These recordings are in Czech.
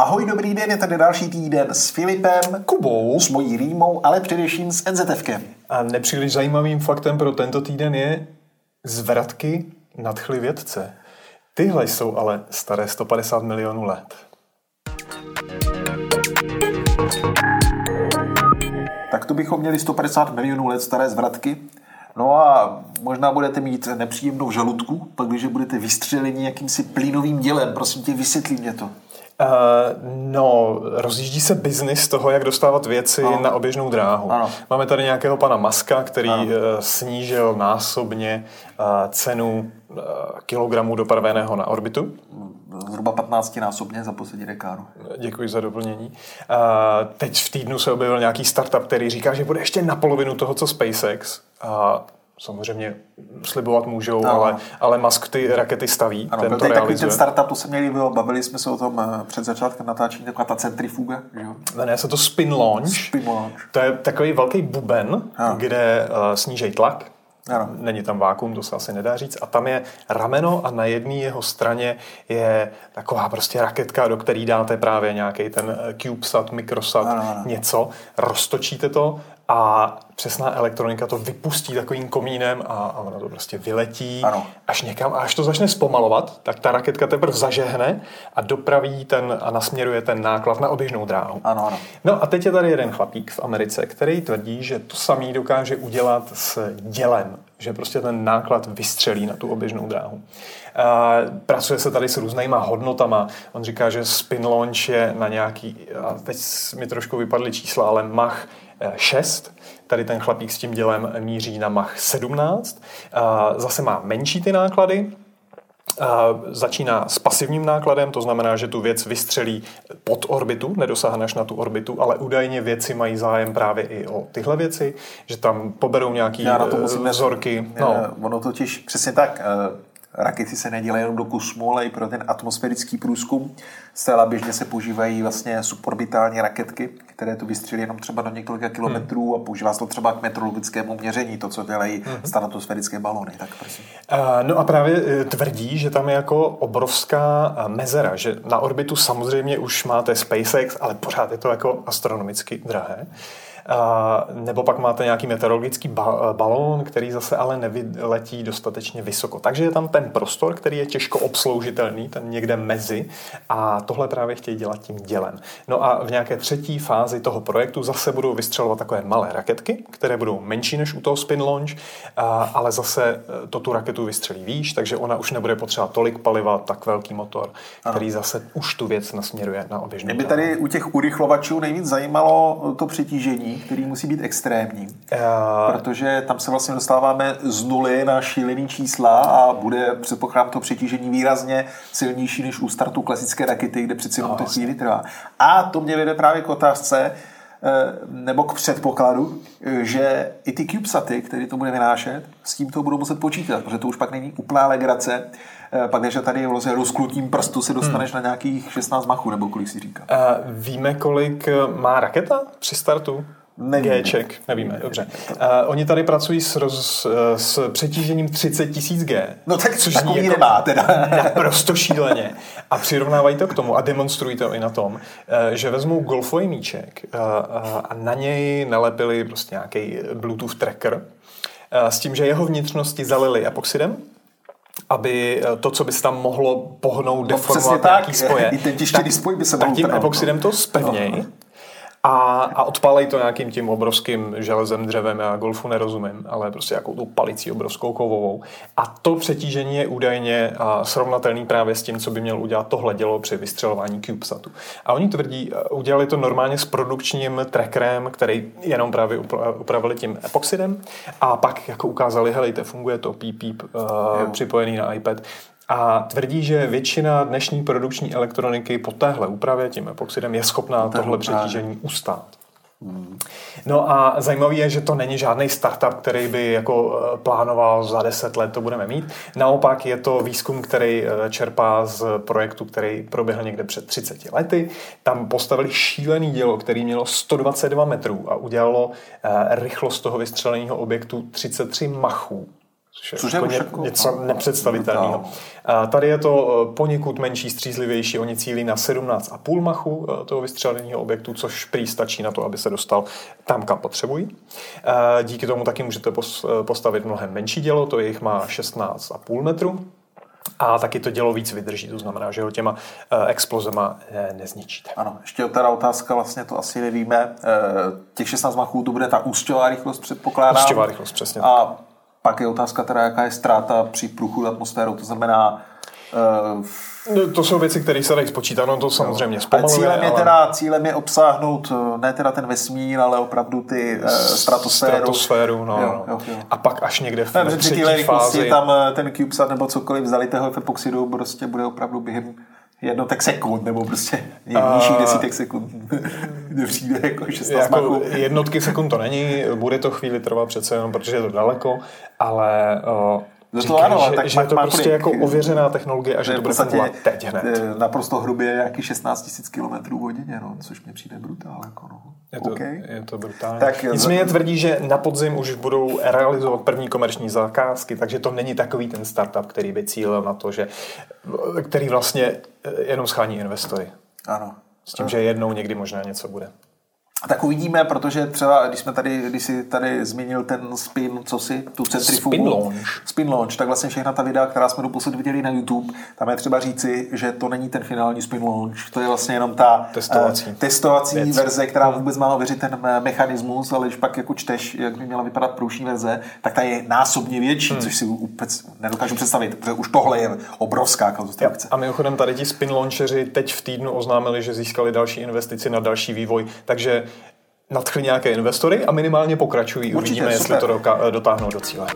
Ahoj, dobrý den, je tady další týden s Filipem, Kubou, s mojí rýmou, ale především s NZFkem. A nepříliš zajímavým faktem pro tento týden je zvratky nadchly vědce. Tyhle jsou ale staré 150 milionů let. Tak to bychom měli 150 milionů let staré zvratky. No a možná budete mít nepříjemnou žaludku, pak když budete vystřeleni jakýmsi plynovým dělem. Prosím tě, vysvětlí mě to. Uh, no, rozjíždí se biznis toho, jak dostávat věci ano. na oběžnou dráhu. Ano. Máme tady nějakého pana Maska, který Ano. uh, snížil násobně uh, cenu kilogramu dopraveného na orbitu. Zhruba 15 násobně za poslední dekádu. Děkuji za doplnění. Teď v týdnu se objevil nějaký startup, který říká, že bude ještě na polovinu toho, co SpaceX. Samozřejmě slibovat můžou, Ano. ale, ale Musk ty rakety staví, Ano, ten to takový ten startup, to se měli, bylo, bavili jsme se o tom eh, před začátkem natáčení, taková ta centrifuga, že jo? Jmenuje se to Spin Launch. Spin launch. To je takový velký buben, Ano. kde uh, snížej tlak. Ano. Není tam vákum, to se asi nedá říct. A tam je rameno a na jedné jeho straně je taková prostě raketka, do které dáte právě nějaký ten eh, CubeSat, Microsat, Ano, ano. něco. Roztočíte to a přesná elektronika to vypustí takovým komínem a, a ono to prostě vyletí Ano. až někam. A až to začne zpomalovat, tak ta raketka teprve zažehne a dopraví ten a nasměruje ten náklad na oběžnou dráhu. Ano, ano. No a teď je tady jeden chlapík v Americe, který tvrdí, že to samý dokáže udělat s dělem, že prostě ten náklad vystřelí na tu oběžnou dráhu. A pracuje se tady s různýma hodnotama. On říká, že spin launch je na nějaký, a teď mi trošku vypadly čísla, ale Mach 6. Tady ten chlapík s tím dělem míří na Mach 17. A zase má menší ty náklady, a začíná s pasivním nákladem, to znamená, že tu věc vystřelí pod orbitu, nedosáhneš na tu orbitu, ale údajně věci mají zájem právě i o tyhle věci, že tam poberou nějaký Já na to eh, musím vzorky. No, Ono totiž přesně tak. Rakety se nedělají jenom do kosmu, ale i pro ten atmosférický průzkum. Zcela běžně se používají vlastně suborbitální raketky, které tu vystřelí jenom třeba do několika kilometrů a používá se to třeba k meteorologickému měření, to, co dělají stanatosférické balony. Tak prosím. No a právě eh, tvrdí, že tam je jako obrovská mezera, že na orbitu samozřejmě už máte SpaceX, ale pořád je to jako astronomicky drahé. Nebo pak máte nějaký meteorologický ba- balón, který zase ale nevyletí dostatečně vysoko. Takže je tam ten prostor, který je těžko obsloužitelný, ten někde mezi a tohle právě chtějí dělat tím dělem. No a v nějaké třetí fázi toho projektu zase budou vystřelovat takové malé raketky, které budou menší než u toho spin launch, ale zase e, to tu raketu vystřelí výš, takže ona už nebude potřebovat tolik paliva, tak velký motor, který zase už tu věc nasměruje na oběžnou Mě by tady u těch urychlovačů nejvíc zajímalo to přetížení, který musí být extrémní. Eh, Protože tam se vlastně dostáváme z nuly na šílený čísla a bude, předpokládám, to přetížení výrazně silnější než u startu klasické rakety, kde přeci jenom to chvíli trvá. A to mě vede právě k otázce, eh, nebo k předpokladu, eh, že i ty CubeSaty, které to bude vynášet, s tím to budou muset počítat, protože to už pak není úplná legrace. Pak, když tady vlastně rozklutím prstu se dostaneš na nějakých 16 machů, nebo kolik si říká. Eh, Víme, kolik má raketa při startu? Nevíme. Gček, nevíme, dobře. Uh, oni tady pracují s, roz, eh, s přetížením 30 tisíc G. No tak což takový jako nemá teda. naprosto šíleně. A přirovnávají to k tomu a demonstrují to i na tom, eh, že vezmou golfový míček eh, eh, a na něj nalepili prostě nějaký Bluetooth tracker eh, s tím, že jeho vnitřnosti zalili epoxidem, aby to, co by se tam mohlo pohnout, No, deformovat tak. nějaký spoje, I ten tištěný spoj by se tak tím trhnout, epoxidem to no. A, a odpálej to nějakým tím obrovským železem, dřevem, já golfu nerozumím, ale prostě jakou tou palicí obrovskou kovovou. A to přetížení je údajně srovnatelný právě s tím, co by měl udělat tohle dělo při vystřelování CubeSatu. A oni tvrdí, a udělali to normálně s produkčním trackerem, který jenom právě upra- upravili tím epoxidem a pak jako ukázali, helejte, funguje to, píp, píp, uh, připojený na iPad. A tvrdí, že většina dnešní produkční elektroniky po téhle úpravě tím epoxidem je schopná tohle právě. přetížení ustát. No a zajímavé je, že to není žádný startup, který by jako eh, plánoval za 10 let to budeme mít. Naopak je to výzkum, který eh, čerpá z projektu, který proběhl někde před 30 lety. Tam postavili šílený dělo, který mělo 122 metrů a udělalo eh, rychlost toho vystřeleného objektu 33 machů Což je, Což je jako, jako něco no, nepředstavitelného. Tady je to eh, poněkud menší, střízlivější. Oni cílí na 17,5 machu eh, toho vystřeleného objektu, což prý stačí na to, aby se dostal tam, kam potřebují. Eh, díky tomu taky můžete postavit mnohem menší dělo, to jich má 16,5 metru. A taky to dělo víc vydrží, to znamená, že ho těma explozema nezničíte. Ano, ještě teda otázka, vlastně to asi nevíme. Těch 16 machů to bude ta ústěvá rychlost, předpokládám. Ústěvá rychlost, přesně. A pak je otázka teda, jaká je ztráta při průchodu atmosférou, to znamená uh, No, to jsou věci, které se dají spočítat, no to samozřejmě zpomaluje. Cílem je, ale... teda, cílem je obsáhnout eh, ne teda ten vesmír, ale opravdu ty uh, stratosféru. Stratosféru, no. Jo, jo, jo. A pak až někde v ne, třetí fázi... tam ten CubeSat nebo cokoliv zalitého v epoxidu prostě bude opravdu během jednotek sekund, nebo prostě nižších uh, desítek sekund. Přijde jako 16 jako Jednotky sekund to není, bude to chvíli trvat přece jenom, protože je to daleko, ale uh, No to ano, že, tak že je to prostě kolik, jako ověřená technologie a že to bude fungovat teď hned. Eh, naprosto hrubě nějaký 16 000 km hodině, no, což mi přijde brutál. Jako no. Je to, okay. je to brutální. Tak, Nicméně tvrdí, že na podzim už budou realizovat první komerční zakázky, takže to není takový ten startup, který by cílil na to, že který vlastně eh, jenom schání investory. Ano. S tím, že jednou někdy možná něco bude. Tak uvidíme, protože třeba, když jsme tady, když si tady zmínil ten spin, co si, tu centrifugu. Spin launch. Spin launch, tak vlastně všechna ta videa, která jsme doposud viděli na YouTube, tam je třeba říci, že to není ten finální spin launch, to je vlastně jenom ta testovací, uh, testovací věc. verze, která vůbec má ověřit ten eh, mechanismus, ale když pak jako čteš, jak by měla vypadat průšní verze, tak ta je násobně větší, hmm. což si vůbec nedokážu představit, protože už tohle je obrovská konstrukce. A mimochodem tady ti spin launcheři teď v týdnu oznámili, že získali další investici na další vývoj, takže nadchli nějaké investory a minimálně pokračují. Určitě, Uvidíme, super. jestli to doka- dotáhnou do cíle.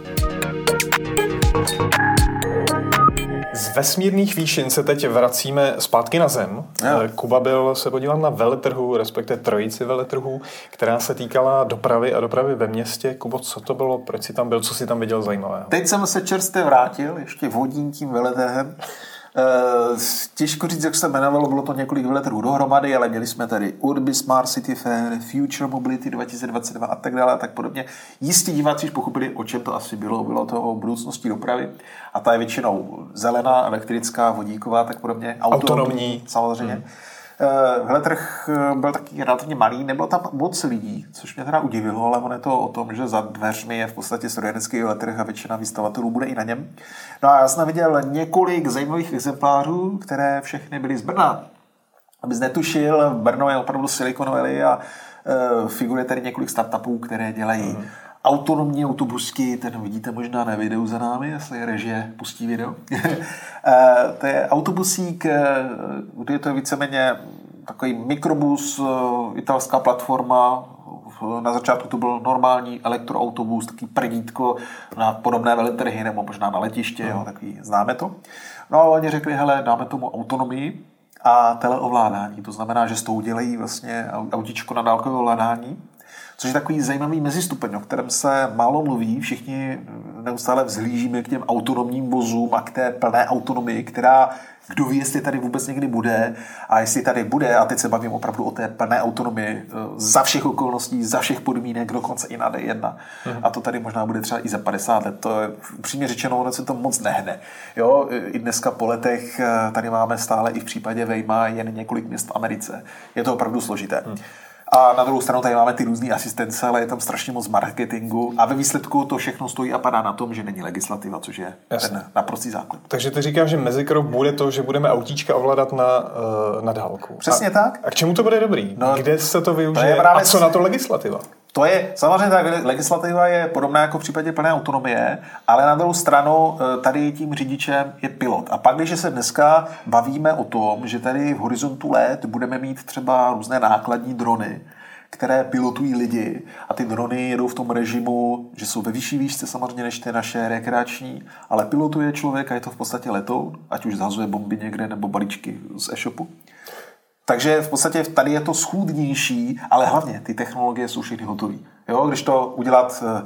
Z vesmírných výšin se teď vracíme zpátky na Zem. Ja. Kuba byl se podívat na veletrhu, respektive trojici veletrhů, která se týkala dopravy a dopravy ve městě. Kubo, co to bylo, proč jsi tam byl, co jsi tam viděl zajímavého? Teď jsem se čerstvě vrátil, ještě vodím tím veletrhem. Uh, těžko říct, jak se jmenovalo, bylo to několik veletrhů dohromady, ale měli jsme tady Urbi Smart City Fair, Future Mobility 2022 a tak dále a tak podobně. Jistě diváci už pochopili, o čem to asi bylo. Bylo to o budoucnosti dopravy a ta je většinou zelená, elektrická, vodíková, tak podobně. Autonomní. autonomní samozřejmě. Hmm. Eh, veletrh eh, byl taky relativně malý, nebylo tam moc lidí, což mě teda udivilo, ale on je to o tom, že za dveřmi je v podstatě strojenský veletrh a většina výstavatelů bude i na něm. No a já jsem viděl několik zajímavých exemplářů, které všechny byly z Brna. Abys netušil, Brno je opravdu Silicon Valley a e, figuruje tady několik startupů, které dělají mm autonomní autobusky, ten vidíte možná na videu za námi, jestli režie pustí video. Eh, to je autobusík, eh, kde je to víceméně takový mikrobus, eh, italská platforma, na začátku to byl normální elektroautobus, takový prdítko na podobné veletrhy nebo možná na letiště, jo, takový, známe to. No a oni řekli, hele, dáme tomu autonomii a teleovládání, to znamená, že s tou dělají vlastně autičko na dálkové ovládání což je takový zajímavý mezistupeň, o kterém se málo mluví. Všichni neustále vzhlížíme k těm autonomním vozům a k té plné autonomii, která kdo ví, jestli tady vůbec někdy bude a jestli tady bude, a teď se bavím opravdu o té plné autonomii eh, za všech okolností, za všech podmínek, dokonce i na D1. Hmm. A to tady možná bude třeba i za 50 let. To je upřímně řečeno, ono se to moc nehne. Jo, I dneska po letech eh, tady máme stále i v případě Vejma jen několik měst v Americe. Je to opravdu složité. Hmm. A na druhou stranu tady máme ty různé asistence, ale je tam strašně moc marketingu a ve výsledku to všechno stojí a padá na tom, že není legislativa, což je Jasně. ten naprostý základ. Takže ty říkáš, že mezikrok bude to, že budeme autíčka ovládat na, uh, na dálku. Přesně a, tak. A k čemu to bude dobrý? No, Kde se to využije to je právě... a co na to legislativa? To je, samozřejmě ta legislativa je podobná jako v případě plné autonomie, ale na druhou stranu eh, tady tím řidičem je pilot. A pak, když se dneska bavíme o tom, že tady v horizontu let budeme mít třeba různé nákladní drony, které pilotují lidi a ty drony jedou v tom režimu, že jsou ve vyšší výšce samozřejmě než ty naše rekreační, ale pilotuje člověk a je to v podstatě letoun, ať už zhazuje bomby někde nebo balíčky z e-shopu. Takže v podstatě tady je to schůdnější, ale hlavně ty technologie jsou všechny hotové. Jo, když to udělat eh,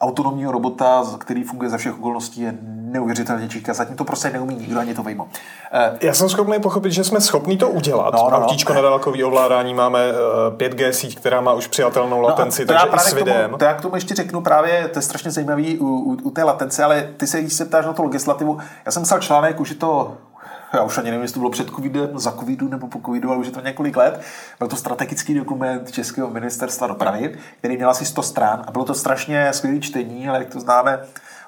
autonomního robota, který funguje za všech okolností, je neuvěřitelně čítka. Zatím to prostě neumí nikdo ani to vyjmo. Eh, Já jsem schopný pochopit, že jsme schopni to udělat. No, no, no. Autíčko na dálkový ovládání máme 5G eh, síť, která má už přijatelnou no, latenci, no, takže i s videem. Tomu, to já k tomu ještě řeknu právě, to je strašně zajímavý u, u, u té latence, ale ty se, když se ptáš na tu legislativu, já jsem psal článek, už je to já už ani nevím, jestli to bylo před covidem, za covidu nebo po covidu, ale už je to několik let. Byl to strategický dokument Českého ministerstva dopravy, který měl asi 100 stran a bylo to strašně skvělé čtení, ale jak to známe,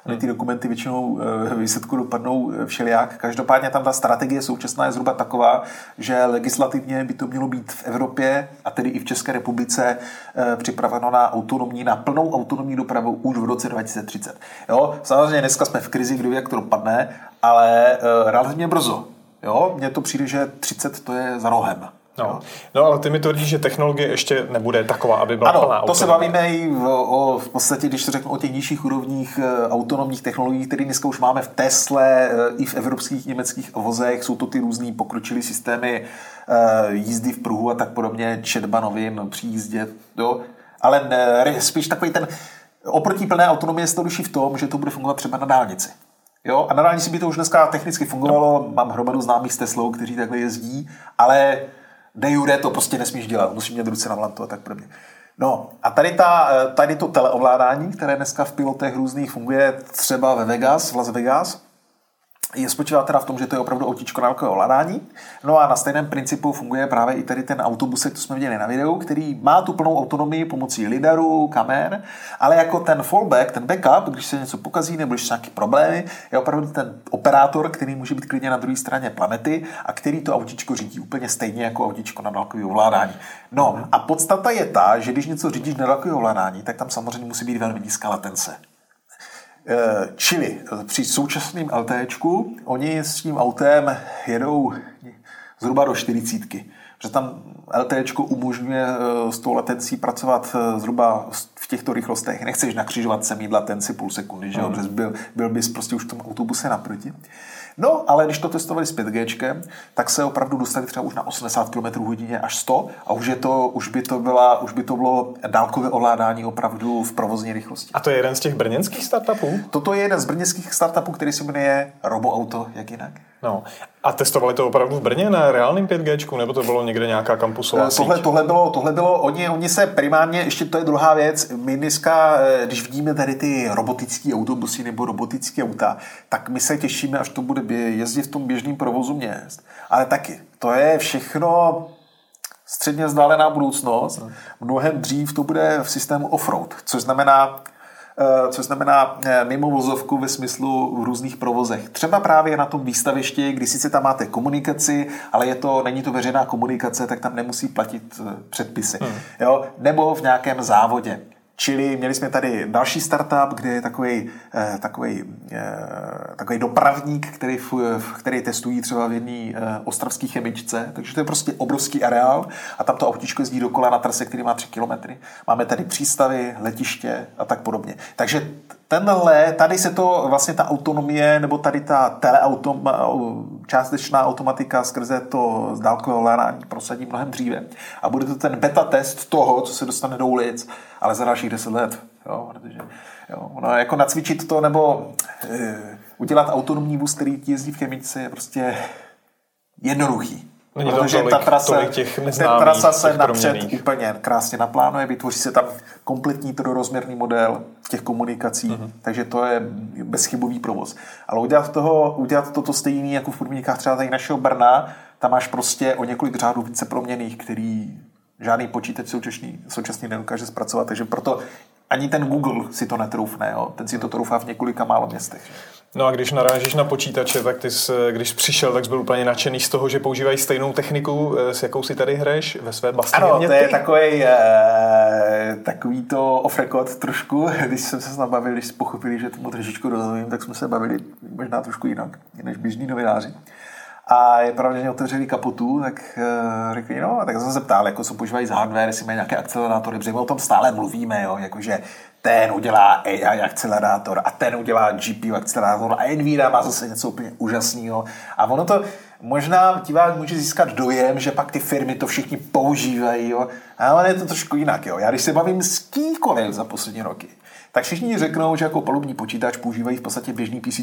Ony ty dokumenty většinou ve výsledku dopadnou eh, všelijak. Každopádně tam ta strategie současná je zhruba taková, že legislativně by to mělo být v Evropě a tedy i v České republice eh, připraveno na autonomní, na plnou autonomní dopravu už v roce 2030. Jo? Samozřejmě dneska jsme v krizi, kdo ví, jak to dopadne, ale eh, relativně brzo. Jo? Mně to přijde, že 30 to je za rohem. No. no, ale ty mi tvrdíš, že technologie ještě nebude taková, aby byla ano, plná to se bavíme i v, o, v podstatě, když to řeknu o těch nižších úrovních e, autonomních technologií, které dneska už máme v Tesle e, i v evropských německých vozech. Jsou to ty různý pokročilé systémy e, jízdy v pruhu a tak podobně, četba novin při jízdě. Jo. Ale ne, spíš takový ten oproti plné autonomie je to v tom, že to bude fungovat třeba na dálnici. Jo, a na dálnici by to už dneska technicky fungovalo, mám hromadu známých s Teslou, kteří takhle jezdí, ale de jure to prostě nesmíš dělat, musíš mít ruce na volantu a tak podobně. No a tady, ta, tady to teleovládání, které dneska v pilotech různých funguje, třeba ve Vegas, v Las Vegas, je spočívá teda v tom, že to je opravdu autíčko na ovládání. No a na stejném principu funguje právě i tady ten autobus, jak to jsme viděli na videu, který má tu plnou autonomii pomocí lidaru, kamer, ale jako ten fallback, ten backup, když se něco pokazí nebo když jsou nějaké problémy, je opravdu ten operátor, který může být klidně na druhé straně planety a který to autíčko řídí úplně stejně jako autíčko na dálkový ovládání. No a podstata je ta, že když něco řídíš na dálkový ovládání, tak tam samozřejmě musí být velmi nízká latence. Eh, čili při současném LTčku oni s tím autem jedou zhruba do 40. Že tam LTčko umožňuje eh, s tou latencí pracovat eh, zhruba v těchto rychlostech. Nechceš nakřižovat se mít latenci půl sekundy, že mm. byl, byl bys prostě už v tom autobuse naproti. No, ale když to testovali s 5G, tak se opravdu dostali třeba už na 80 km hodině až 100 a už, je to, už, by to byla, už by to bylo dálkové ovládání opravdu v provozní rychlosti. A to je jeden z těch brněnských startupů? Toto je jeden z brněnských startupů, který se jmenuje RoboAuto, jak jinak. No. A testovali to opravdu v Brně na reálném 5G, nebo to bylo někde nějaká kampusová eh, tohle, tohle, bylo, tohle bylo, oni, oni se primárně, ještě to je druhá věc, my dneska, eh, když vidíme tady ty robotické autobusy nebo robotické auta, tak my se těšíme, až to bude jezdit v tom běžném provozu měst. Ale taky, to je všechno středně vzdálená budoucnost. Mnohem dřív to bude v systému offroad, což znamená, což znamená eh, mimo vozovku ve smyslu v různých provozech. Třeba právě na tom výstavišti, kdy sice tam máte komunikaci, ale je to, není to veřejná komunikace, tak tam nemusí platit eh, předpisy. Hmm. Jo? Nebo v nějakém závodě. Čili měli jsme tady další startup, kde je takový, eh, takový, eh, takový dopravník, který, který testují třeba v jedné eh, ostravské chemičce. Takže to je prostě obrovský areál a tam to autíčko jezdí dokola na trase, který má 3 kilometry. Máme tady přístavy, letiště a tak podobně. Takže tenhle, tady se to vlastně ta autonomie, nebo tady ta teleautom, částečná automatika skrze to dálkové ovládání prosadí mnohem dříve. A bude to ten beta test toho, co se dostane do ulic, ale za dalších deset let. Jo, protože, jo, ono jako nacvičit to, nebo e, udělat autonomní vůz, který jezdí v chemici, je prostě jednoduchý. Není protože tolik, ta trasa, tolik těch ta trasa se napřed úplně krásně naplánuje, vytvoří se tam kompletní trojrozměrný model těch komunikací, uh-huh. takže to je bezchybový provoz. Ale udělat, toho, udělat toto stejné jako v podmínkách třeba tady našeho Brna, tam máš prostě o několik řádů více proměných, který žádný počítač současný, současně nedokáže zpracovat, takže proto ani ten Google si to netroufne, jo? ten si to troufá v několika málo městech. No a když narážíš na počítače, tak ty jsi, když jsi přišel, tak jsi byl úplně nadšený z toho, že používají stejnou techniku, eh, s jakou si tady hraješ ve své basti. Ano, to je takový, e, takový to off record trošku, když jsem se nabavil, když pochopili, že tomu trošičku rozumím, tak jsme se bavili možná trošku jinak, než běžní novináři. A je pravda, že otevřeli kapotu, tak uh, řekli, no, tak jsem se ptal, jako co používají za hardware, jestli mají nějaké akcelerátory, protože my o tom stále mluvíme, jo, jakože ten udělá AI akcelerátor a ten udělá GPU akcelerátor a Nvidia má zase něco úplně úžasného. A ono to možná divák může získat dojem, že pak ty firmy to všichni používají, jo. ale je to trošku jinak. Jo. Já když se bavím s kýmkoliv za poslední roky, tak všichni řeknou, že jako palubní počítač používají v podstatě běžný PC.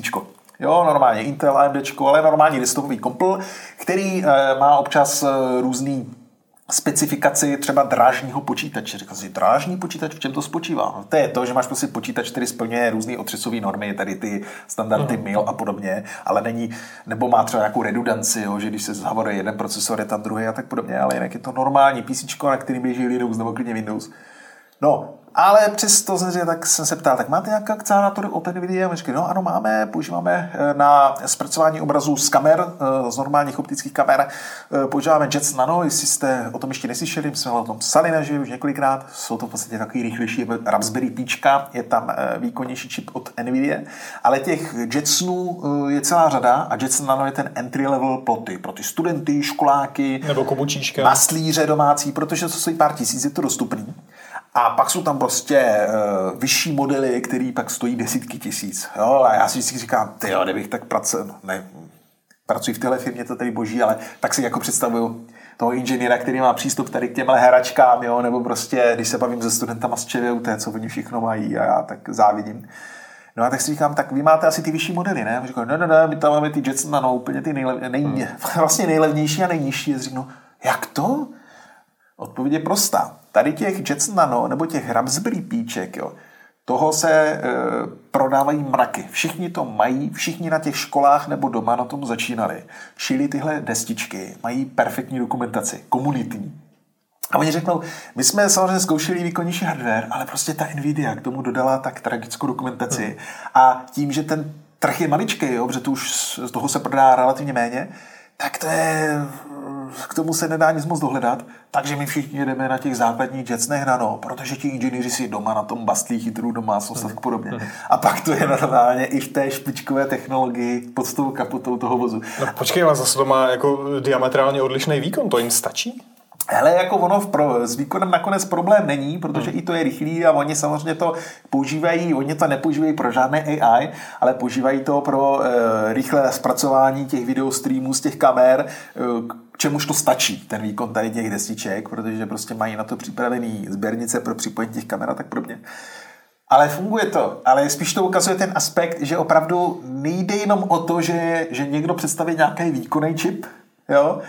Jo, normálně Intel, AMD, ale normální desktopový kompl, který e, má občas e, různý specifikaci třeba drážního počítače. Říkal si, drážní počítač, v čem to spočívá? No, to je to, že máš prostě počítač, který splňuje různé otřesové normy, tady ty standardy mm. MIL a podobně, ale není, nebo má třeba nějakou redundanci, jo, že když se zhavoruje jeden procesor, je tam druhý a tak podobně, ale jinak je to normální PC, na kterým běží Linux nebo klidně Windows. No, ale přesto tak jsem se ptal, tak máte nějaké akcelátory od NVIDIA? A říkali, no ano, máme, používáme eh, na zpracování obrazů z kamer, eh, z normálních optických kamer, eh, používáme Jets Nano, jestli jste o tom ještě neslyšeli, jsme o tom psali na už několikrát, jsou to v podstatě takový rychlejší Raspberry Pička, je tam výkonnější čip od NVIDIA, ale těch Jetsnů je celá řada a Jets Nano je ten entry level pro ty, pro ty studenty, školáky, nebo kobučíška, maslíře domácí, protože to stojí pár tisíc, je to dostupný. A pak jsou tam prostě uh, vyšší modely, který pak stojí desítky tisíc. Jo? A já si vždycky říkám, ty jo, kdybych tak pracoval, ne, pracuji v téhle firmě, to tady boží, ale tak si jako představuju toho inženýra, který má přístup tady k těmhle heračkám, jo? nebo prostě, když se bavím se studentama z ČVUT, co oni všechno mají a já tak závidím. No a tak si říkám, tak vy máte asi ty vyšší modely, ne? A říkám, ne, ne, ne, my tam máme ty Jetson Nano, úplně ty nejlev, nej, hmm. vlastně nejlevnější a nejnižší. A říkám, no, jak to? Odpověď je prostá. Tady těch Jetson Nano nebo těch Raspberry Píček, jo, toho se e, prodávají mraky. Všichni to mají, všichni na těch školách nebo doma na tom začínali. Čili tyhle destičky mají perfektní dokumentaci, komunitní. A oni řeknou, my jsme samozřejmě zkoušeli výkonnější hardware, ale prostě ta Nvidia k tomu dodala tak tragickou dokumentaci. Hmm. A tím, že ten trh je maličký, jo, protože to už z toho se prodá relativně méně, tak to je, k tomu se nedá nic moc dohledat, takže my všichni jedeme na těch základních jetsnech nano, protože ti inženýři si doma na tom bastlí chytrou domácnost a tak podobně. Mhm. A pak to je normálně i v té špičkové technologii pod tou kapotou toho vozu. No počkej, ale zase to má jako diametrálně odlišný výkon, to jim stačí? Hele, jako ono v pro, s výkonem nakonec problém není, protože hmm. i to je rychlý a oni samozřejmě to používají, oni to nepoužívají pro žádné AI, ale používají to pro e, rychlé zpracování těch videostreamů z těch kamer, e, k čemuž to stačí, ten výkon tady těch destiček, protože prostě mají na to připravený sběrnice pro připojení těch kamer a tak podobně. Ale funguje to, ale spíš to ukazuje ten aspekt, že opravdu nejde jenom o to, že, že někdo představí nějaký výkonný čip, jo,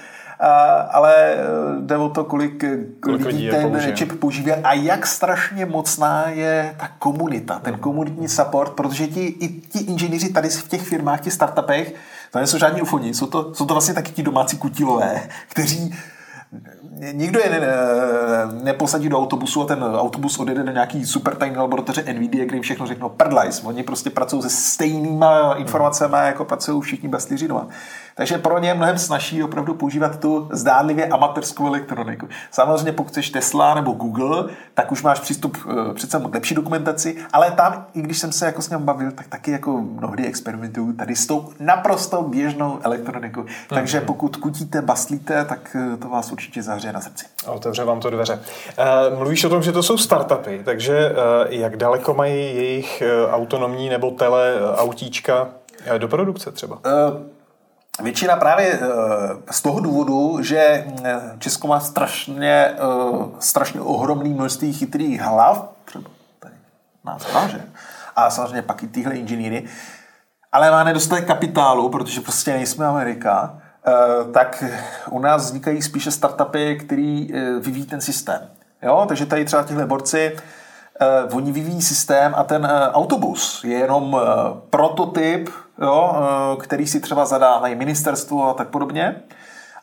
ale eh, jde o to, kolik, kolik lidí ten použije. čip používá a jak strašně mocná je ta komunita, ten komunitní support, protože ti, i ti inženýři tady v těch firmách, těch startupech, to nejsou žádní ufoni, jsou to, jsou to vlastně taky ti domácí kutilové, kteří nikdo je ne, neposadí do autobusu a ten autobus odjede do nějaký super tajný laboratoře NVIDIA, kde jim všechno řeknou prdlajs. Oni prostě pracují se stejnýma informacemi, jako pracují všichni bastlíři doma. Takže pro ně je mnohem snažší opravdu používat tu zdánlivě amatérskou elektroniku. Samozřejmě pokud chceš Tesla nebo Google, tak už máš přístup eh, přece lepší dokumentaci, ale tam, i když jsem se jako s ním bavil, tak taky jako mnohdy experimentuju tady s tou naprosto běžnou elektronikou. Takže mhm. pokud kutíte, baslíte, tak eh, to vás určitě zahřeje na srdci. A otevře vám to dveře. Uh, mluvíš o tom, že to jsou startupy, takže jak daleko mají jejich autonomní nebo tele autíčka do produkce třeba? Uh, Většina právě eh, z toho důvodu, že eh, Česko má strašně, eh, strašně ohromný množství chytrých hlav, třeba tady nás váže, a samozřejmě pak i tyhle inženýry, ale má nedostatek kapitálu, protože prostě nejsme Amerika, tak u nás vznikají spíše startupy, který vyvíjí ten systém. Jo? Takže tady třeba tihle borci, oni vyvíjí systém a ten autobus je jenom prototyp jo, eh, který si třeba zadávají ministerstvo a tak podobně,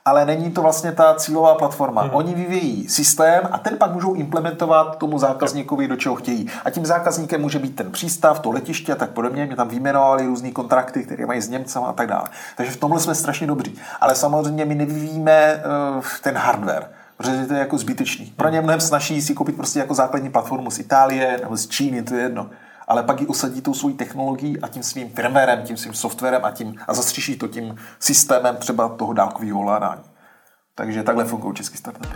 ale není to vlastně ta cílová platforma. Hmm. Oni vyvíjí systém a ten pak můžou implementovat tomu zákazníkovi, do čeho chtějí. A tím zákazníkem může být ten přístav, to letiště a tak podobně. Mě tam vyjmenovali různé kontrakty, které mají s Němcem a tak dále. Takže v tomhle jsme strašně dobří. Ale samozřejmě my nevyvíjíme uh, ten hardware protože to je jako zbytečný. Pro ně mnohem snaží si koupit prostě jako základní platformu z Itálie nebo z Číny, to je jedno ale pak ji usadí tou svojí technologií a tím svým firmwarem, tím svým softwarem a, tím, a zastřeší to tím systémem třeba toho dálkového ovládání. Takže takhle fungují český startupy.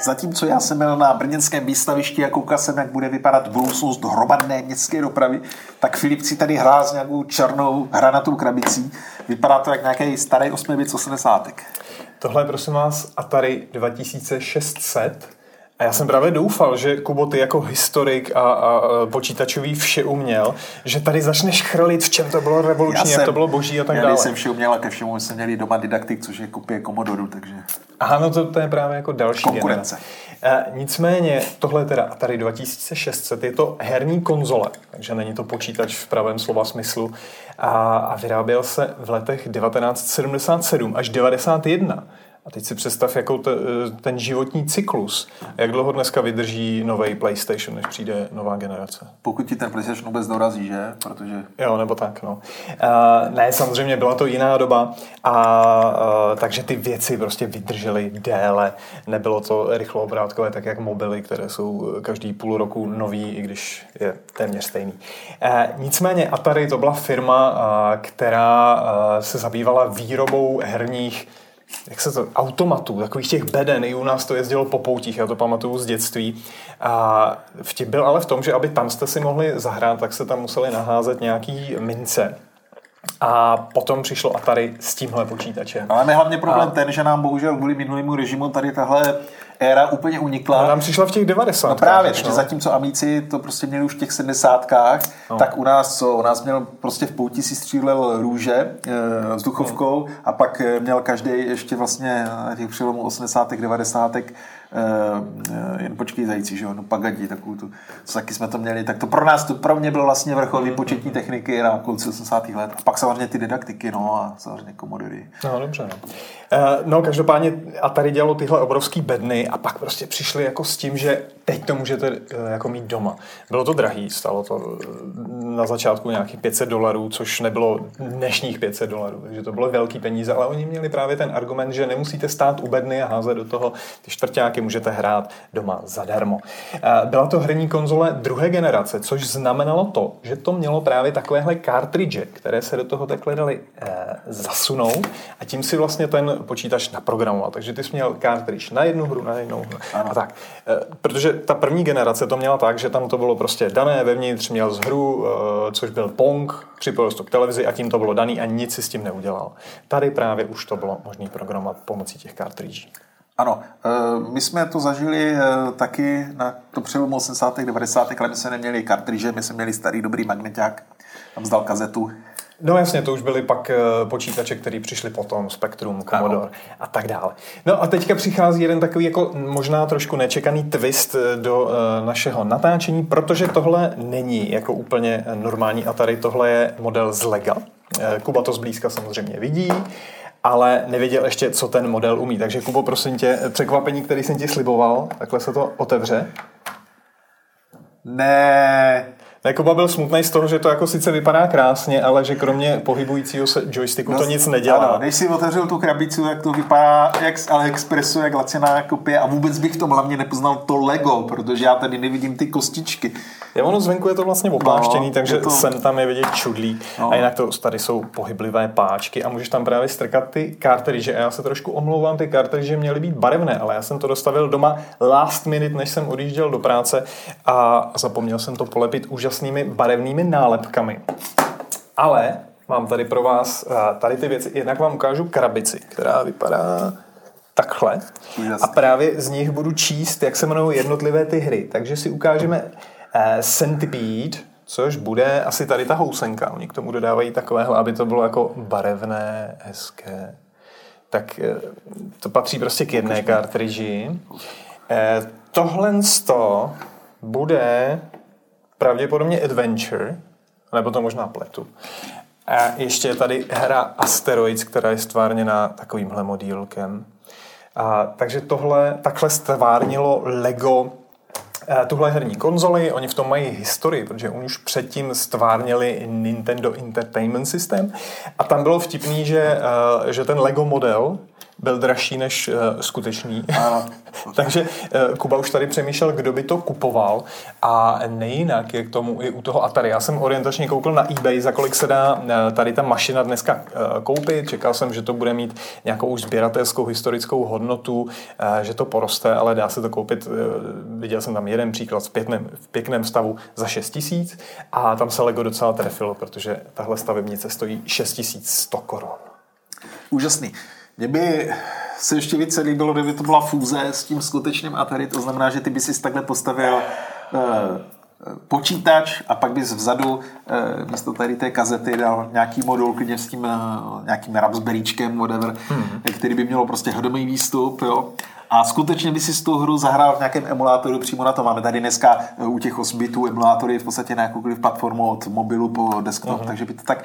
Zatímco já jsem byl na brněnském výstavišti a koukal jsem, jak bude vypadat budoucnost hromadné městské dopravy, tak Filip si tady hrál s nějakou černou hranatou krabicí. Vypadá to jak nějaký starý 8 80. Tohle je prosím vás Atari 2600 A já jsem právě doufal, že Kubo, ty jako historik a, a počítačový vše uměl, že tady začneš chrlit, v čem to bylo revoluční, jsem, jak to bylo boží a tak dále. Já jsem vše uměl a ke všemu jsme měli doma didaktik, což je kopie Commodore, takže... Aha, no to, to je právě jako další Konkurence. E, nicméně, tohle je teda Atari 2600, je to herní konzole, takže není to počítač v pravém slova smyslu a, a vyráběl se v letech 1977 až 91. A teď si představ jako te, ten životní cyklus. Jak dlouho dneska vydrží nový PlayStation, než přijde nová generace? Pokud ti ten PlayStation vůbec dorazí, že? Protože... Jo, nebo tak, no. Uh, ne, samozřejmě byla to jiná doba, a uh, takže ty věci prostě vydržely déle. Nebylo to rychloobrádkové, tak jak mobily, které jsou každý půl roku nový, i když je téměř stejný. Uh, nicméně Atari to byla firma, uh, která uh, se zabývala výrobou herních jak se to, automatů, takových těch beden, i u nás to jezdilo po poutích, já to pamatuju z dětství. A vtip byl ale v tom, že aby tam jste si mohli zahrát, tak se tam museli naházet nějaký mince. A potom přišlo Atari s tímhle počítačem. Ale hlavně problém a... ten, že nám bohužel kvůli minulému režimu tady tahle éra úplně unikla. No, nám přišla v těch 90. No právě, no. zatímco Amici to prostě měli už v těch 70. No. tak u nás co? U nás měl prostě v pouti si střílel růže e, vzduchovkou no. a pak eh, měl každý ještě vlastně na těch přelomů 80. 90 uh, jen počkej zajíci, že jo, no pagadí, takovou tu, co taky jsme to měli, tak to pro nás, to pro mě bylo vlastně vrchol výpočetní techniky na konci 80. let. A pak samozřejmě ty didaktiky, no a samozřejmě komodory. No, dobře, no. Uh, no, každopádně Atari dělalo tyhle obrovský bedny a pak prostě přišli jako s tím, že teď to můžete jako mít doma. Bylo to drahý, stalo to na začátku nějakých 500 dolarů, což nebylo dnešních 500 dolarů, takže to bylo velký peníze, ale oni měli právě ten argument, že nemusíte stát u bedny a házet do toho ty čtvrtáky taky můžete hrát doma zadarmo. Eh, byla to herní konzole druhé generace, což znamenalo to, že to mělo právě takovéhle cartridge, které se do toho takhle dali eh, zasunout a tím si vlastně ten počítač naprogramoval. Takže ty jsi měl cartridge na jednu hru, na jednu hru. A tak. Eh, protože ta první generace to měla tak, že tam to bylo prostě dané vevnitř, měl z hru, což byl Pong, připojil to k televizi a tím to bylo daný a nic si s tím neudělal. Tady právě už to bylo možné programovat pomocí těch cartridge. Ano, eh, my jsme to zažili eh, taky na to přelomu 80. 90. ale my jsme neměli kartridže, my jsme měli starý dobrý magneták, tam zdal kazetu. No jasně, to už byly pak eh, počítače, které přišly potom, Spectrum, Commodore ano. a tak dále. No a teďka přichází jeden takový jako možná trošku nečekaný twist do našeho natáčení, protože tohle není jako úplně normální Atari, tohle je model z Lega. Kuba to zblízka samozřejmě vidí ale nevěděl ještě, co ten model umí. Takže Kubo, prosím tě, překvapení, který jsem ti sliboval, takhle se to otevře. Ne, Kuba byl smutný z toho, že to jako sice vypadá krásně, ale že kromě pohybujícího se joysticku no, to nic nedělá. Ano, když si otevřel tu krabicu, jak to vypadá jak z AliExpressu, jak laciná kopie a vůbec bych v tom hlavně nepoznal to Lego, protože já tady nevidím ty kostičky. Je ono zvenku je to vlastně opáštěný, no, takže to... sem tam je vidět čudlí. No. A jinak to tady jsou pohyblivé páčky a můžeš tam právě strkat ty kartridže. A já se trošku omlouvám, ty kartridže měly být barevné, ale já jsem to dostavil doma last minute, než jsem odjížděl do práce a zapomněl jsem to polepit úžasnými barevnými nálepkami. Ale mám tady pro vás tady ty věci. Jednak vám ukážu krabici, která vypadá takhle. A právě z nich budu číst, jak se jmenují jednotlivé ty hry. Takže si ukážeme uh, Centipede, což bude asi tady ta housenka. Oni k tomu dodávají takovéhle, aby to bylo jako barevné, hezké. Tak uh, to patří prostě k jedné kartridži. Uh, tohle bude pravděpodobně Adventure, nebo to možná pletu. A ještě je tady hra Asteroids, která je stvárněna takovýmhle modílkem. A, takže tohle takhle stvárnilo Lego Eh, tuhle herní konzoli, oni v tom mají historii, protože oni už předtím stvárněli Nintendo Entertainment System a tam bylo vtipný, že, eh, že ten Lego model byl dražší než uh, skutečný. Takže uh, Kuba už tady přemýšlel, kdo by to kupoval a nejinak je k tomu i u toho Atari. Já jsem orientačně koukal na eBay, za kolik se dá uh, tady ta mašina dneska uh, koupit. Čekal jsem, že to bude mít nějakou už sběratelskou historickou hodnotu, uh, že to poroste, ale dá se to koupit. Uh, viděl jsem tam jeden příklad v pěkném, v pěkném stavu za 6 tisíc a tam se Lego docela trefilo, protože tahle stavebnice stojí 6100 korun. Úžasný. Mě by se ještě více líbilo, kdyby to byla fúze s tím skutečným Atari, to znamená, že ty by si takhle postavil uh, počítač a pak bys vzadu eh, místo tady té kazety dal nějaký modul, klidně s tím eh, nějakým Raspberryčkem, whatever, hmm. který by mělo prostě hodomý výstup, jo. A skutečně by si tu hru zahrál v nějakém emulátoru přímo na to. Máme tady dneska u těch 8 bitů emulátory v podstatě na jakoukoliv platformu od mobilu po desktop, uh-huh. takže by to tak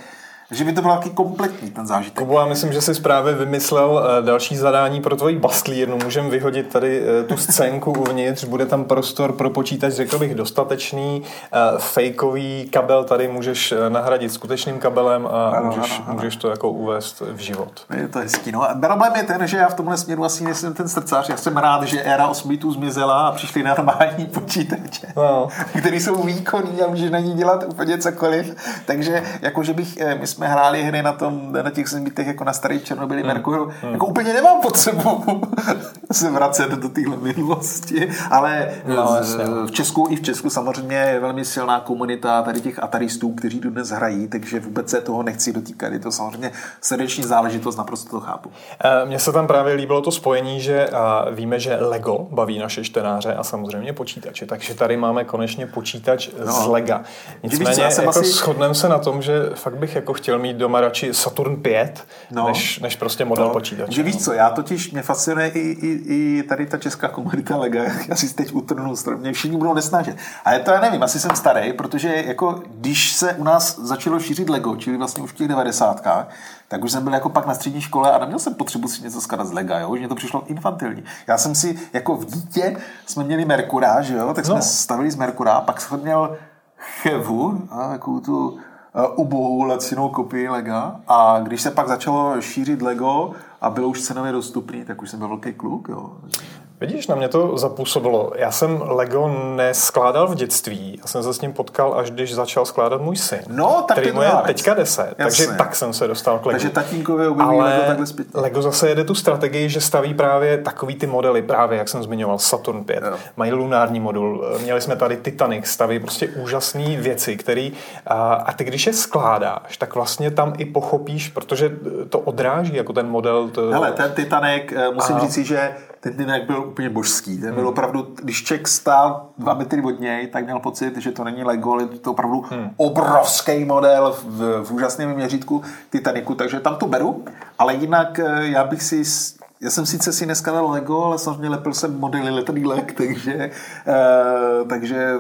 že by to byl taky kompletní ten zážitek. Kubo, já myslím, že jsi právě vymyslel eh, další zadání pro tvoji bastlírnu. Můžeme vyhodit tady eh, tu scénku uvnitř, bude tam prostor pro počítač, řekl bych, dostatečný. Eh, fejkový kabel tady můžeš nahradit skutečným kabelem a ano, můžeš, ano, ano. můžeš to jako uvést v život. Je to hezký. No a problém je ten, že já v tomhle směru asi nejsem ten srdcař. Já jsem rád, že éra 8 bitů zmizela a přišly normální počítače, no. který jsou výkonný a můžeš na ní dělat úplně cokoliv. Takže jakože bych, my jsme hráli hry na, tom, na těch zbytech jako na starý Černobyli hmm. Merkuru, hmm. jako úplně nemám potřebu se vracet do téhle minulosti, ale no, v Česku i v Česku samozřejmě je velmi silná komunita tady těch ataristů, kteří tu dnes hrají, takže vůbec se toho nechci dotýkat. Je to samozřejmě srdeční záležitost, naprosto to chápu. Eh, mně se tam právě líbilo to spojení, že víme, že Lego baví naše čtenáře a samozřejmě počítače, takže tady máme konečně počítač no. z Lega. Nicméně jako asi... shodneme se na tom, že fakt bych jako chtěl mít doma radši Saturn 5, no, než, než prostě model no, počítače. Že víš no. co, já totiž, mě fascinuje i, i, i tady ta česká komunita Lega, já si teď utrhnu mě všichni budou nesnažit. Ale to já nevím, asi jsem starý, protože jako když se u nás začalo šířit Lego, čili vlastně už v těch devadesátkách, tak už jsem byl jako pak na střední škole a neměl jsem potřebu si něco skladat z Lega, jo? už mě to přišlo infantilní. Já jsem si, jako v dítě jsme měli Merkura, že jo, tak jsme no. stavili z Merkura, pak jsem měl Chevu, a takovou tu ubohou lacinou kopii Lega a když se pak začalo šířit Lego a bylo už cenově dostupný, tak už jsem byl velký kluk. Jo. Vidíš, na mě to zapůsobilo. Já jsem Lego neskládal v dětství. Já jsem se s ním potkal, až když začal skládat můj syn. No, tak který mu je teďka deset. Takže tak jsem se dostal k Lego. Takže tatínkově objeví Ale Lego takhle zpětně. Lego zase jede tu strategii, že staví právě takový ty modely, právě jak jsem zmiňoval, Saturn 5. Jo. Mají lunární modul. Měli jsme tady Titanic, staví prostě úžasné věci, které a, a ty když je skládáš, tak vlastně tam i pochopíš, protože to odráží jako ten model. To... Hele, ten Titanic, eh, musím a... říct že ten Titanic byl úplně božský. Ten byl hmm. opravdu, když Ček stál dva metry od něj, tak měl pocit, že to není Lego, ale to opravdu hmm. obrovský model v, v úžasném měřítku Titaniku, takže tam to beru, ale jinak eh, já bych si já jsem sice si neskladal Lego, ale samozřejmě lepil jsem modely letadýlek, takže, uh, takže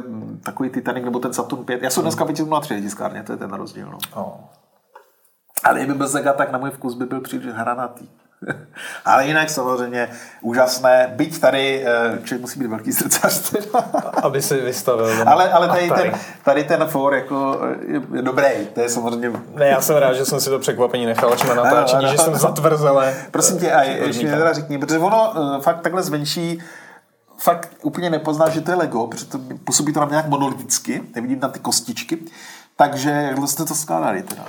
takový Titanic nebo ten Saturn 5. Já jsem dneska vytisknul na 3 tiskárně, to je ten rozdíl. No. Oh. Ale kdyby byl Zega, tak na můj vkus by byl příliš hranatý. Ale jinak samozřejmě úžasné. Byť tady, eh, člověk musí být velký srdcař. Aby si vystavil. Ale, ale tady, tady. Ten, tady ten for jako je, je dobrý. To je samozřejmě... Ne, já jsem rád, že jsem si to překvapení nechal až na natáčení, no, no, že jsem zatvrzelé. Prosím tě, a ještě mi teda řekni, protože ono eh, fakt takhle zvenčí fakt úplně nepozná, že to je Lego, protože to působí to na nějak monoliticky, nevidím tam ty kostičky, takže jak jste to skládali teda?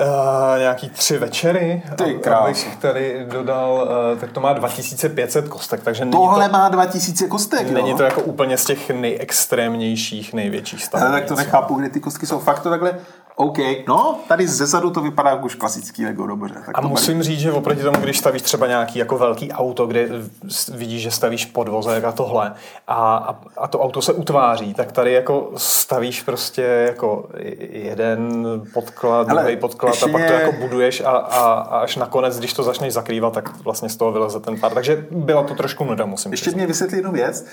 Uh, nějaký tři večery, Ty abych tady dodal, uh, tak to má 2500 kostek, takže Tohle to, má 2000 kostek, Není jo? to jako úplně z těch nejextrémnějších, největších stavů. Tak to nechápu, kde ty kostky jsou. Fakt to takhle OK, no, tady ze zadu to vypadá jako už klasický Lego, dobře. Tak a musím říct, že oproti tomu, když stavíš třeba nějaký jako velký auto, kde vidíš, že stavíš podvozek a tohle a, a, a to auto se utváří, tak tady jako stavíš prostě jako jeden podklad, druhý podklad a pak to jako buduješ a, a, a až nakonec, když to začneš zakrývat, tak vlastně z toho vyleze ten pár. Takže byla to trošku nuda, musím Ještě mě vysvětlí jednu věc.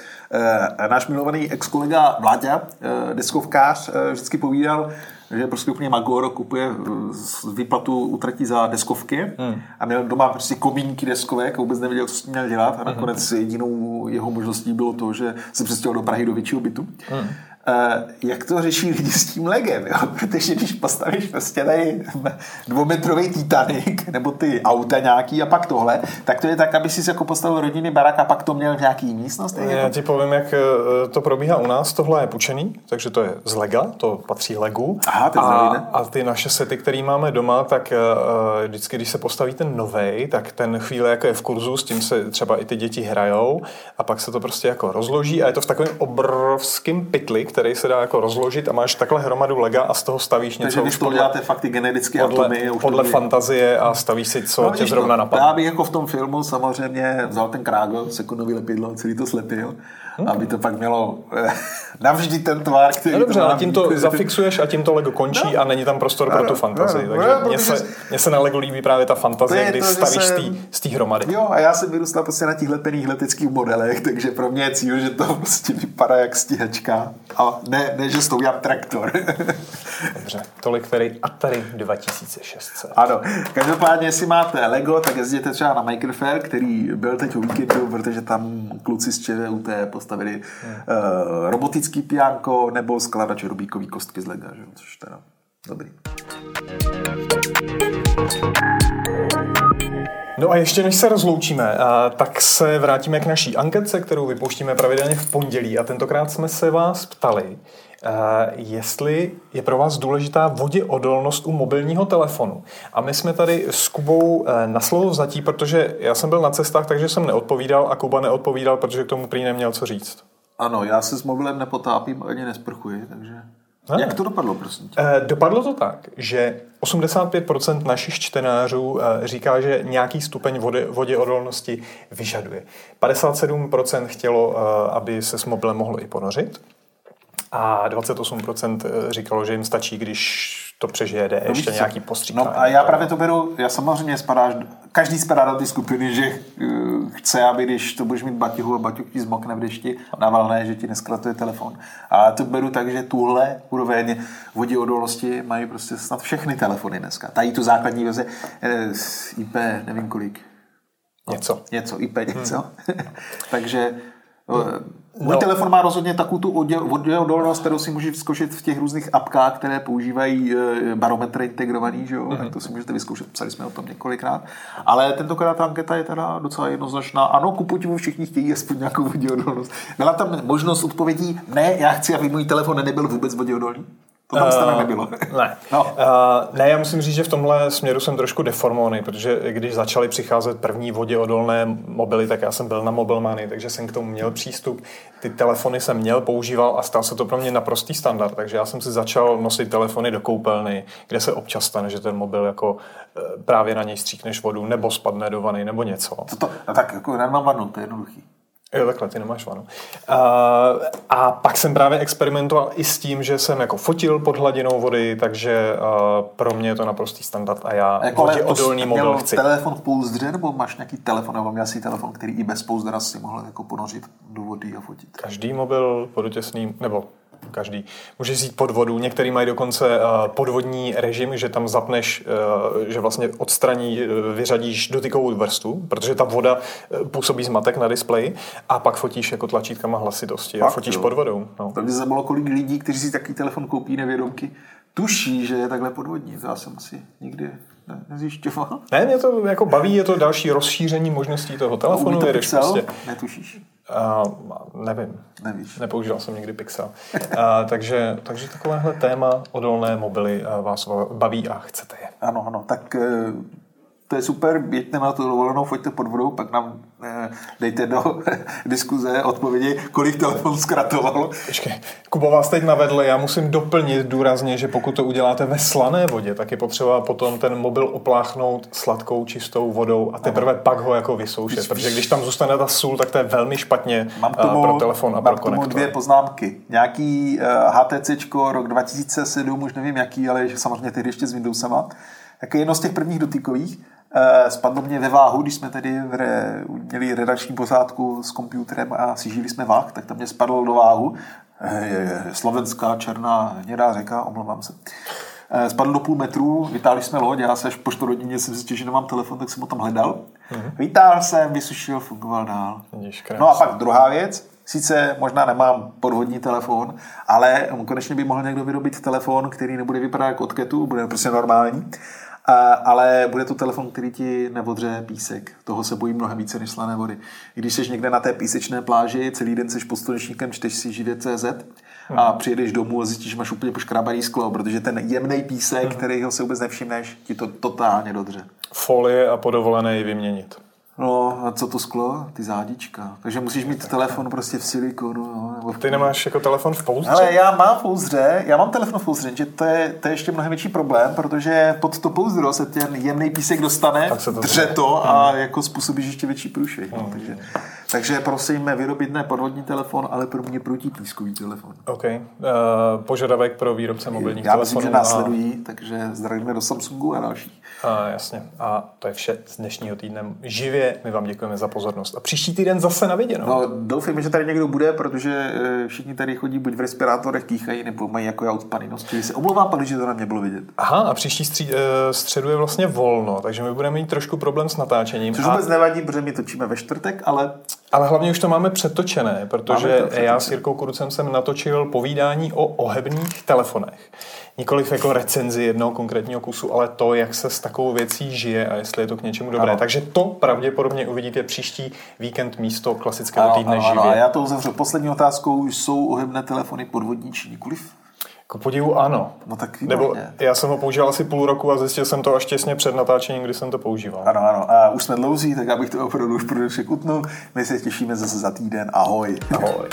E, náš milovaný ex-kolega Vláďa, e, deskovkář, e, vždycky povídal, že prostě úplně Magor kupuje z výplatu utratí za deskovky hmm. a měl doma prostě komínky deskovek a vůbec nevěděl, co s tím měl dělat a nakonec hmm. jedinou jeho možností bylo to, že se přestěhoval do Prahy do většího bytu. Hmm. Uh, jak to řeší lidi s tím legem, jo? protože když postavíš prostě tady dvoumetrový Titanic, nebo ty auta nějaký a pak tohle, tak to je tak, aby si jako postavil rodinný barák a pak to měl v nějaký místnosti. Já jako... ti povím, jak eh, to probíhá u nás. Tohle je pučený, takže to je z lega, to patří legu. Aha, to a, a ty naše sety, které máme doma, tak uh, vždycky, když se postaví ten novej, tak ten chvíle jako je v kurzu, s tím se třeba i ty děti hrajou a pak se to prostě jako rozloží a je to v takovém obrovském pytli, který se dá jako rozložit a máš takhle hromadu lega a z toho stavíš něco. Takže vy podle, fakt ty genetické podle, atomy. Už podle fantazie a stavíš si, co no, tě zrovna napadne. Já bych jako v tom filmu samozřejmě vzal ten krágo, sekundový lepidlo, celý to slepil Hmm. Aby to pak mělo eh, navždy ten tvar, který... No dobře, ale tím to zafixuješ a tím to Lego končí no. a není tam prostor pro tu fantazii. No, Takže no, mně se, mně se na Lego líbí právě ta fantazie, kdy to, stavíš jsem... z té hromady. Jo, a já jsem vyrůstal prostě na těch lepených leteckých modelech, takže pro mě je cíl, že to prostě vypadá jak stíhačka. A ne, ne že s tou udělám traktor. Dobře, tolik tady Atari 2600. Ano, každopádně, jestli máte Lego, tak jezděte třeba na Makerfair, který byl teď o víkendu, protože tam kluci z ČVUT postavili hmm. uh, robotický pianko nebo skladač Rubíkový kostky z lega, že? což teda dobrý. No a ještě než se rozloučíme, tak se vrátíme k naší anketce, kterou vypouštíme pravidelně v pondělí. A tentokrát jsme se vás ptali, jestli je pro vás důležitá voděodolnost u mobilního telefonu. A my jsme tady s Kubou e, na slovo zatí, protože já jsem byl na cestách, takže jsem neodpovídal a Kuba neodpovídal, protože k tomu prý neměl co říct. Ano, já se s mobilem nepotápím ani nesprchuji, takže... Ne. Jak to dopadlo, prosím tě? E, dopadlo to tak, že 85% našich čtenářů e, říká, že nějaký stupeň vody, voděodolnosti vyžaduje. 57% chtělo, e, aby se s mobilem mohlo i ponořit a 28% eh, říkalo, že jim stačí, když to přežije, no, ještě nějaký postřík. No a já právě to beru, já samozřejmě spadáš, každý spadá do té skupiny, že uh, chce, aby když to budeš mít baťuhu a baťuch ti zmokne v dešti na valné, že ti neskratuje telefon. A to beru tak, že tuhle úroveň vodí odolnosti mají prostě snad všechny telefony dneska. Tady tu základní verze eh, IP, nevím kolik. No, něco. Něco, IP něco. Hmm. Takže hmm můj no. telefon má rozhodně takovou tu odolnost, kterou si můžeš vyzkoušet v těch různých apkách, které používají e, barometry integrovaný, že jo? Mm-hmm. tak to si můžete vyzkoušet, psali jsme o tom několikrát. Ale tentokrát ta anketa je teda docela jednoznačná. Ano, ku podivu všichni chtějí aspoň nějakou voděodolnost. Byla tam možnost odpovědí, ne, já chci, aby můj telefon nebyl vůbec voděodolný. To tam uh, nebylo. ne. No. Uh, ne, já musím říct, že v tomhle směru jsem trošku deformovaný, protože když začaly přicházet první vodě odolné mobily, tak já jsem byl na Mobilmany, takže jsem k tomu měl přístup. Ty telefony jsem měl, používal a stal se to pro mě naprostý standard, takže já jsem si začal nosit telefony do koupelny, kde se občas stane, že ten mobil jako eh, právě na něj stříkneš vodu, nebo spadne do vany, nebo něco. To, to, tak jako nemám vanu, to je jednoduchý. Jo, takhle, ty nemáš vanu. A, a pak jsem právě experimentoval i s tím, že jsem jako fotil pod hladinou vody, takže a, pro mě je to naprostý standard a já a jako odolný mobil chci. telefon v pouzdře, nebo máš nějaký telefon, nebo měl jsi telefon, který i bez pouzdra si mohl jako ponořit do vody a fotit? Každý mobil podotěsný, nebo každý. Můžeš jít pod vodu, některý mají dokonce uh, podvodní režim, že tam zapneš, uh, že vlastně odstraní, uh, vyřadíš dotykovou vrstvu, protože ta voda působí zmatek na displeji a pak fotíš jako tlačítkama hlasitosti a fotíš jo. pod vodou. No. To by zajímalo, kolik lidí, kteří si takový telefon koupí nevědomky, tuší, že je takhle podvodní. To já jsem asi nikdy ne, nezjišťoval. Ne, mě to jako baví, je to další rozšíření možností toho telefonu. to jedeš prostě. Netušíš. Uh, nevím. Nevíš. Nepoužíval jsem nikdy Pixel. uh, takže, takže takovéhle téma odolné mobily uh, vás baví a chcete je. Ano, ano. Tak uh, to je super, jeďte na tu dovolenou, foďte pod vodou, pak nám eh, dejte do diskuze odpovědi, kolik telefon zkratoval. Počkej, Kubo vás teď navedl, já musím doplnit důrazně, že pokud to uděláte ve slané vodě, tak je potřeba potom ten mobil opláchnout sladkou, čistou vodou a teprve ano. pak ho jako vysoušet, protože když tam zůstane ta sůl, tak to je velmi špatně mám tomu, pro telefon a mám pro konektor. dvě poznámky. Nějaký uh, eh, HTC rok 2007, už nevím jaký, ale samozřejmě tehdy ještě s Windowsama, jako jedno z těch prvních dotykových, Eh, spadlo mě ve váhu, když jsme tady re, měli redakční posádku s počítačem a sižili jsme váh, tak tam mě spadlo do váhu. Eh, slovenská černá hnědá řeka, omlouvám se. Eh, spadl do půl metru, vytáhli jsme loď, já se až po čtvrtodině jsem zjistil, že nemám telefon, tak jsem ho tam hledal. Mm-hmm. Vytáhl jsem, vysušil, fungoval dál. No a pak druhá věc, Sice možná nemám podvodní telefon, ale konečně by mohl někdo vyrobit telefon, který nebude vypadat jako od ketu, bude prostě normální. A, ale bude to telefon, který ti nevodře písek. Toho se bojí mnohem více než slané vody. Když jsi někde na té písečné pláži, celý den jsi pod slunečníkem, čteš si živě.cz a hmm. přijedeš domů a zjistíš, že máš úplně poškrábaný sklo, protože ten jemný písek, hmm. který ho se vůbec nevšimneš, ti to totálně dodře. Folie a podovolené ji vyměnit. No, a co to sklo? Ty zádička. Takže musíš mít telefon prostě v silikonu. No, nebo v... Ty nemáš jako telefon v pouzdře? Ale já mám pouzdře, já mám telefon v pouzdře, že to je, to je ještě mnohem větší problém, protože pod to pouzdro se ten jemný písek dostane, Tak se to dře to a jako způsobíš ještě větší průšvih. No, takže, takže prosím, vyrobit ne podvodní telefon, ale pro mě protipískový telefon. OK. Uh, požadavek pro výrobce mobilních Já myslím, telefonů. že následují, takže zdravíme do Samsungu a další. A, a, jasně. A to je vše z dnešního týdne. Živě, my vám děkujeme za pozornost. A příští týden zase na viděnou. No, doufejme, že tady někdo bude, protože eh, všichni tady chodí buď v respirátorech, kýchají, nebo mají jako já ucpaný nos. Čili se omlouvám, pane, že to na mě bylo vidět. Aha, a příští stří, uh, středu je vlastně volno, takže my budeme mít trošku problém s natáčením. Což A, vůbec nevadí, protože my točíme ve čtvrtek, ale ale hlavně už to máme přetočené, protože Máme to přetočené. já s Jirkou Kurucem jsem natočil povídání o ohebných telefonech. Nikoliv jako recenzi jednoho konkrétního kusu, ale to, jak se s takovou věcí žije a jestli je to k něčemu dobré. Ano. Takže to pravděpodobně uvidíte příští víkend místo klasického ano, týdne ano, ano, živě. a já to uzavřu. Poslední otázkou, jsou ohebné telefony podvodní či nikoliv? Ku podivu ano. No tak Nebo já jsem ho používal asi půl roku a zjistil jsem to až těsně před natáčením, kdy jsem to používal. Ano, ano. A už jsme dlouzí, tak abych to opravdu už pro dnešek utnul. My se těšíme zase za týden. Ahoj. Ahoj.